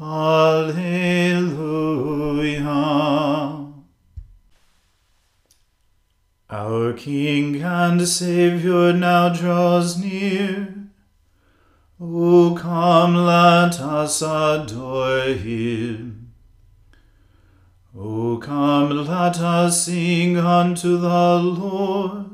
Alleluia. Our King and Saviour now draws near. O come, let us adore him. O come, let us sing unto the Lord.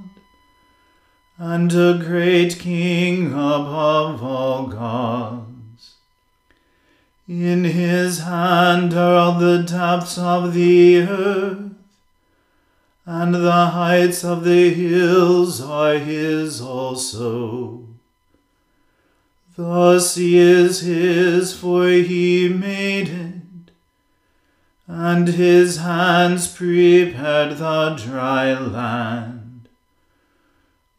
and a great King above all gods. In his hand are all the depths of the earth and the heights of the hills are his also. The sea is his, for he made it, and his hands prepared the dry land.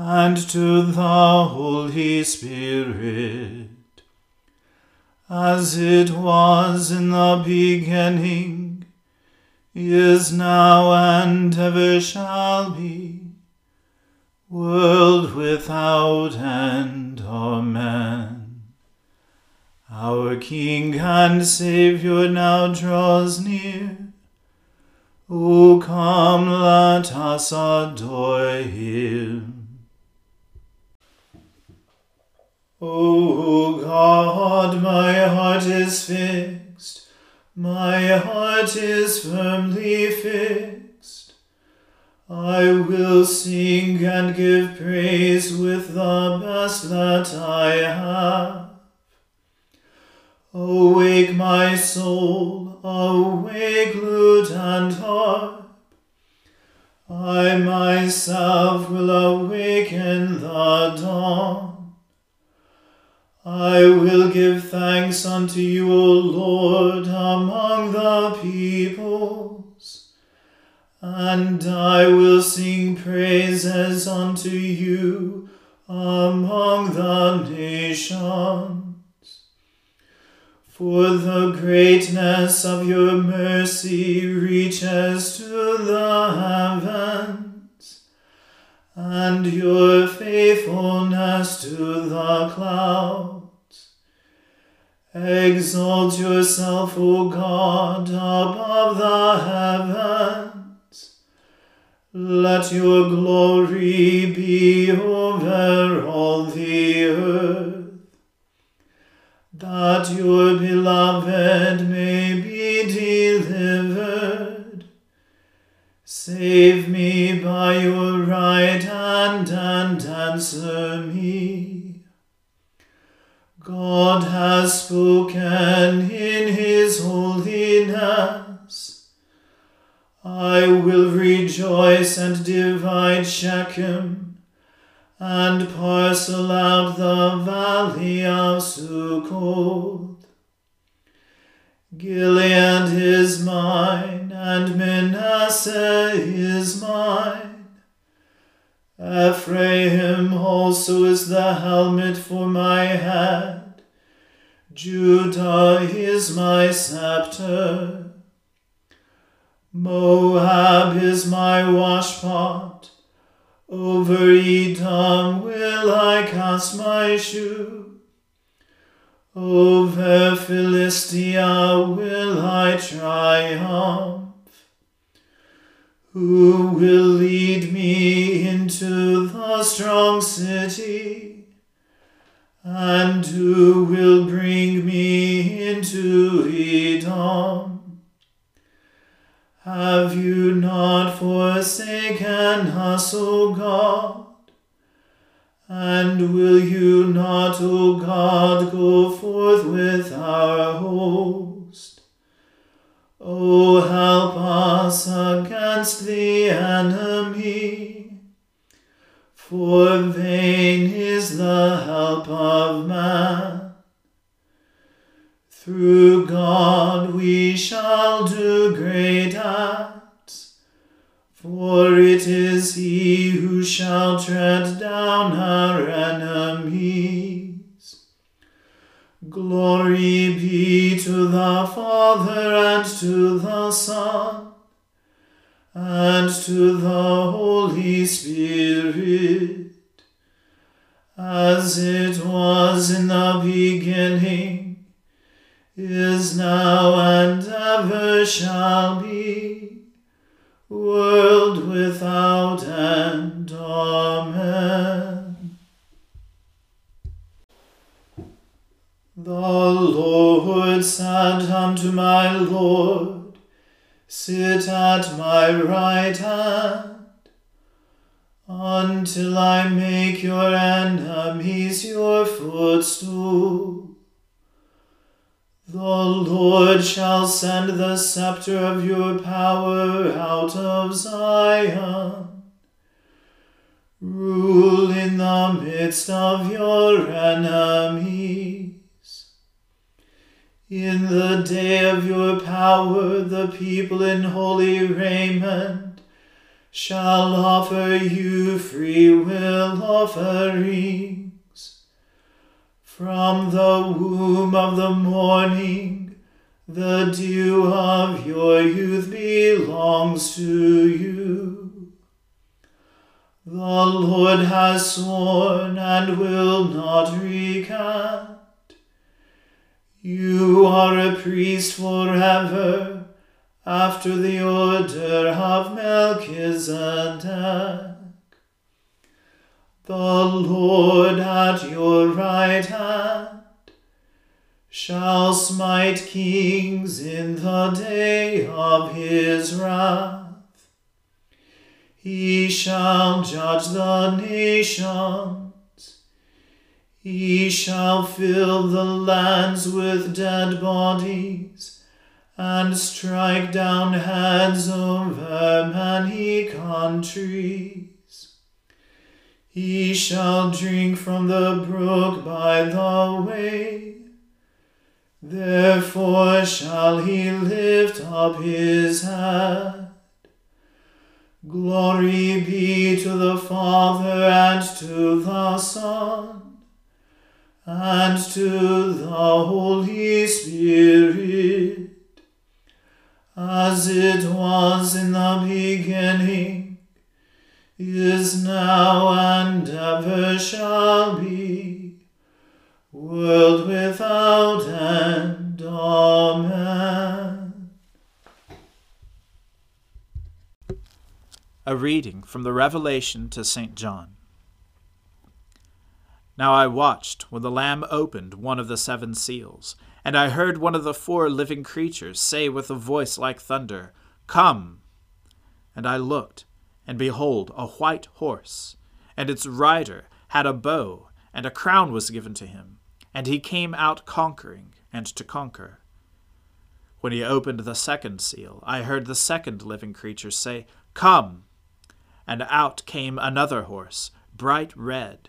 and to the Holy Spirit, as it was in the beginning is now and ever shall be, world without end. Amen. Our King and Saviour now draws near. O come, let us adore him. O God, my heart is fixed my heart is firmly fixed. I will sing and give praise with the best that I have. Awake, my soul, awake, lute and harp. I myself will awaken the dawn. I will give thanks unto you, O Lord, among the peoples, and I will sing praises unto you among the nations. For the greatness of your mercy reaches to the heavens, and your faithfulness to the clouds. Exalt yourself, O God, above the heavens. Let your glory be over all the earth, that your beloved may be delivered. Save me by your right hand and answer me. God has spoken in his holiness. I will rejoice and divide Shechem, and parcel out the valley of Succoth. Gilead is mine, and Manasseh is mine. Ephraim also is the helmet for my head. Judah is my scepter. Moab is my washpot. Over Edom will I cast my shoe. Over Philistia will I triumph. Who will lead me into the strong city? And who will bring me into Edom? Have you not forsaken us, O God? And will you not, O God, go forth with our host? O help us against the enemy, for vain is the help of man. Through God we shall do great acts for it is he who shall tread down our enemies. Glory be to the Father and to the Son and to the Holy Spirit, as it was in the beginning, is now, and ever shall be world without end. Amen. The Lord said unto my Lord, Sit at my right hand, until I make your enemies your footstool. The Lord shall send the scepter of your power out of Zion. Rule in the midst of your enemies. In the day of your power, the people in holy raiment shall offer you free will offerings. From the womb of the morning, the dew of your youth belongs to you. The Lord has sworn and will not recant. You are a priest forever, after the order of Melchizedek. The Lord at your right hand shall smite kings in the day of his wrath. He shall judge the nations. He shall fill the lands with dead bodies and strike down heads over many countries. He shall drink from the brook by the way. Therefore shall he lift up his head. Glory be to the Father and to the Son and to the Holy Spirit, as it was in the beginning is now and ever shall be, world without end. Amen. A reading from the Revelation to St. John. Now I watched when the Lamb opened one of the seven seals, and I heard one of the four living creatures say with a voice like thunder, Come! And I looked and behold, a white horse, and its rider had a bow, and a crown was given to him, and he came out conquering and to conquer. When he opened the second seal, I heard the second living creature say, Come! And out came another horse, bright red.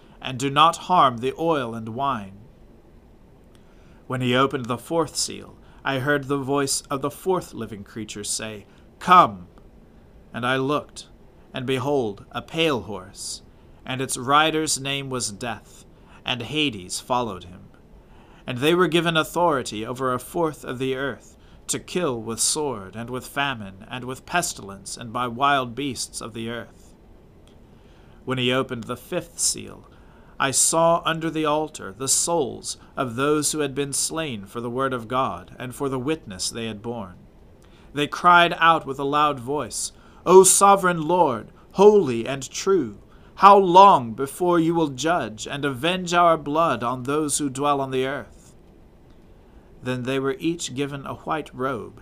and do not harm the oil and wine. When he opened the fourth seal, I heard the voice of the fourth living creature say, Come! And I looked, and behold, a pale horse, and its rider's name was Death, and Hades followed him. And they were given authority over a fourth of the earth, to kill with sword, and with famine, and with pestilence, and by wild beasts of the earth. When he opened the fifth seal, I saw under the altar the souls of those who had been slain for the word of God, and for the witness they had borne. They cried out with a loud voice, O sovereign Lord, holy and true, how long before you will judge and avenge our blood on those who dwell on the earth? Then they were each given a white robe,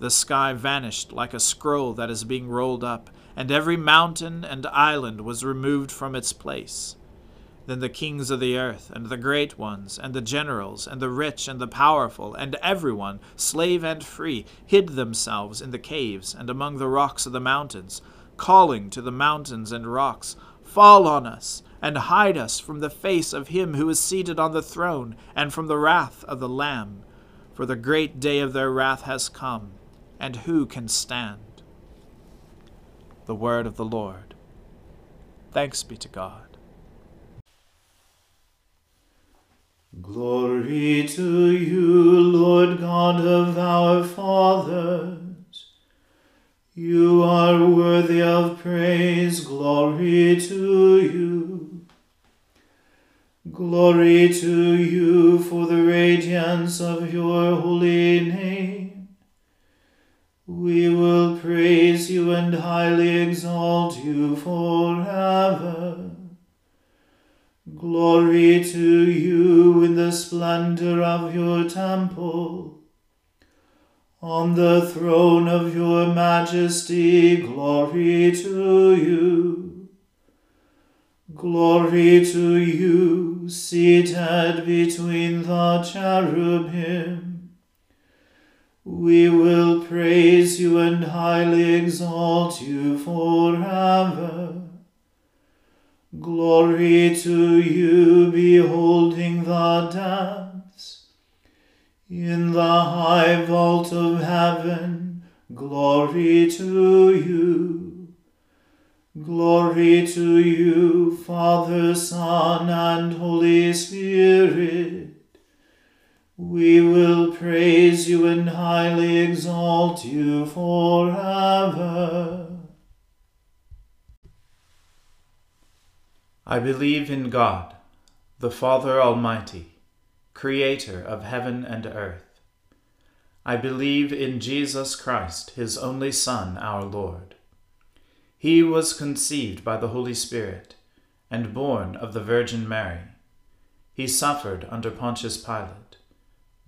The sky vanished like a scroll that is being rolled up, and every mountain and island was removed from its place. Then the kings of the earth, and the great ones, and the generals, and the rich, and the powerful, and everyone, slave and free, hid themselves in the caves and among the rocks of the mountains, calling to the mountains and rocks, Fall on us, and hide us from the face of him who is seated on the throne, and from the wrath of the Lamb. For the great day of their wrath has come, and who can stand? The word of the Lord. Thanks be to God. Glory to you, Lord God of our fathers. You are worthy of praise. Glory to you. Glory to you for the radiance of your holy name. We will praise you and highly exalt you forever. Glory to you in the splendor of your temple. On the throne of your majesty, glory to you. Glory to you, seated between the cherubim. We will praise you and highly exalt you forever. Glory to you, beholding the depths. In the high vault of heaven, glory to you. Glory to you, Father, Son, and Holy Spirit. We will praise you and highly exalt you forever. I believe in God, the Father Almighty, creator of heaven and earth. I believe in Jesus Christ, his only Son, our Lord. He was conceived by the Holy Spirit and born of the Virgin Mary. He suffered under Pontius Pilate,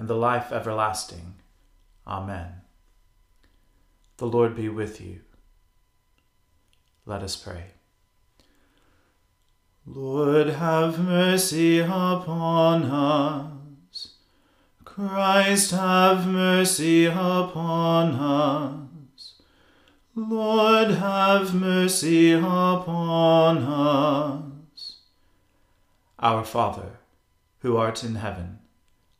and the life everlasting. Amen. The Lord be with you. Let us pray. Lord, have mercy upon us. Christ, have mercy upon us. Lord, have mercy upon us. Our Father, who art in heaven,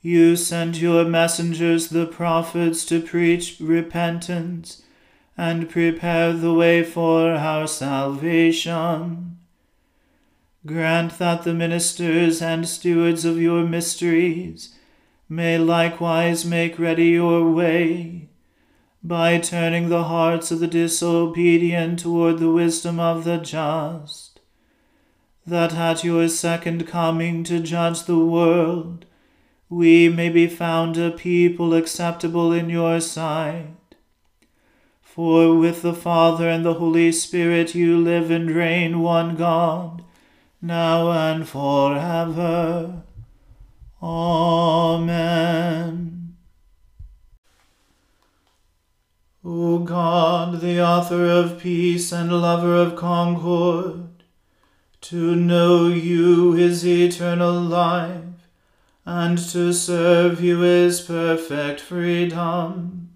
you sent your messengers, the prophets, to preach repentance and prepare the way for our salvation. Grant that the ministers and stewards of your mysteries may likewise make ready your way, by turning the hearts of the disobedient toward the wisdom of the just, that at your second coming to judge the world, we may be found a people acceptable in your sight for with the Father and the Holy Spirit you live and reign one God, now and forever. Amen. O God, the author of peace and lover of concord, to know you is eternal life, and to serve you is perfect freedom.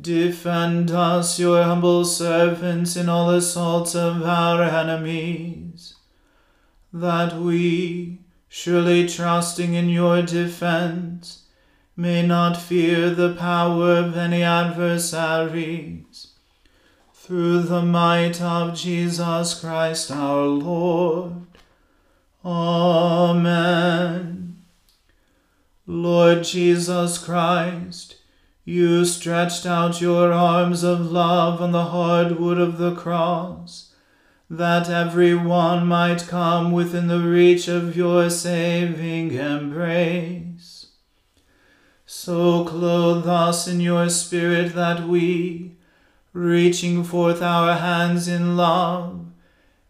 Defend us, your humble servants, in all assaults of our enemies, that we, surely trusting in your defense, may not fear the power of any adversaries. Through the might of Jesus Christ our Lord. Amen. Lord Jesus Christ, you stretched out your arms of love on the hard wood of the cross, that every one might come within the reach of your saving embrace. So clothe us in your Spirit that we, reaching forth our hands in love,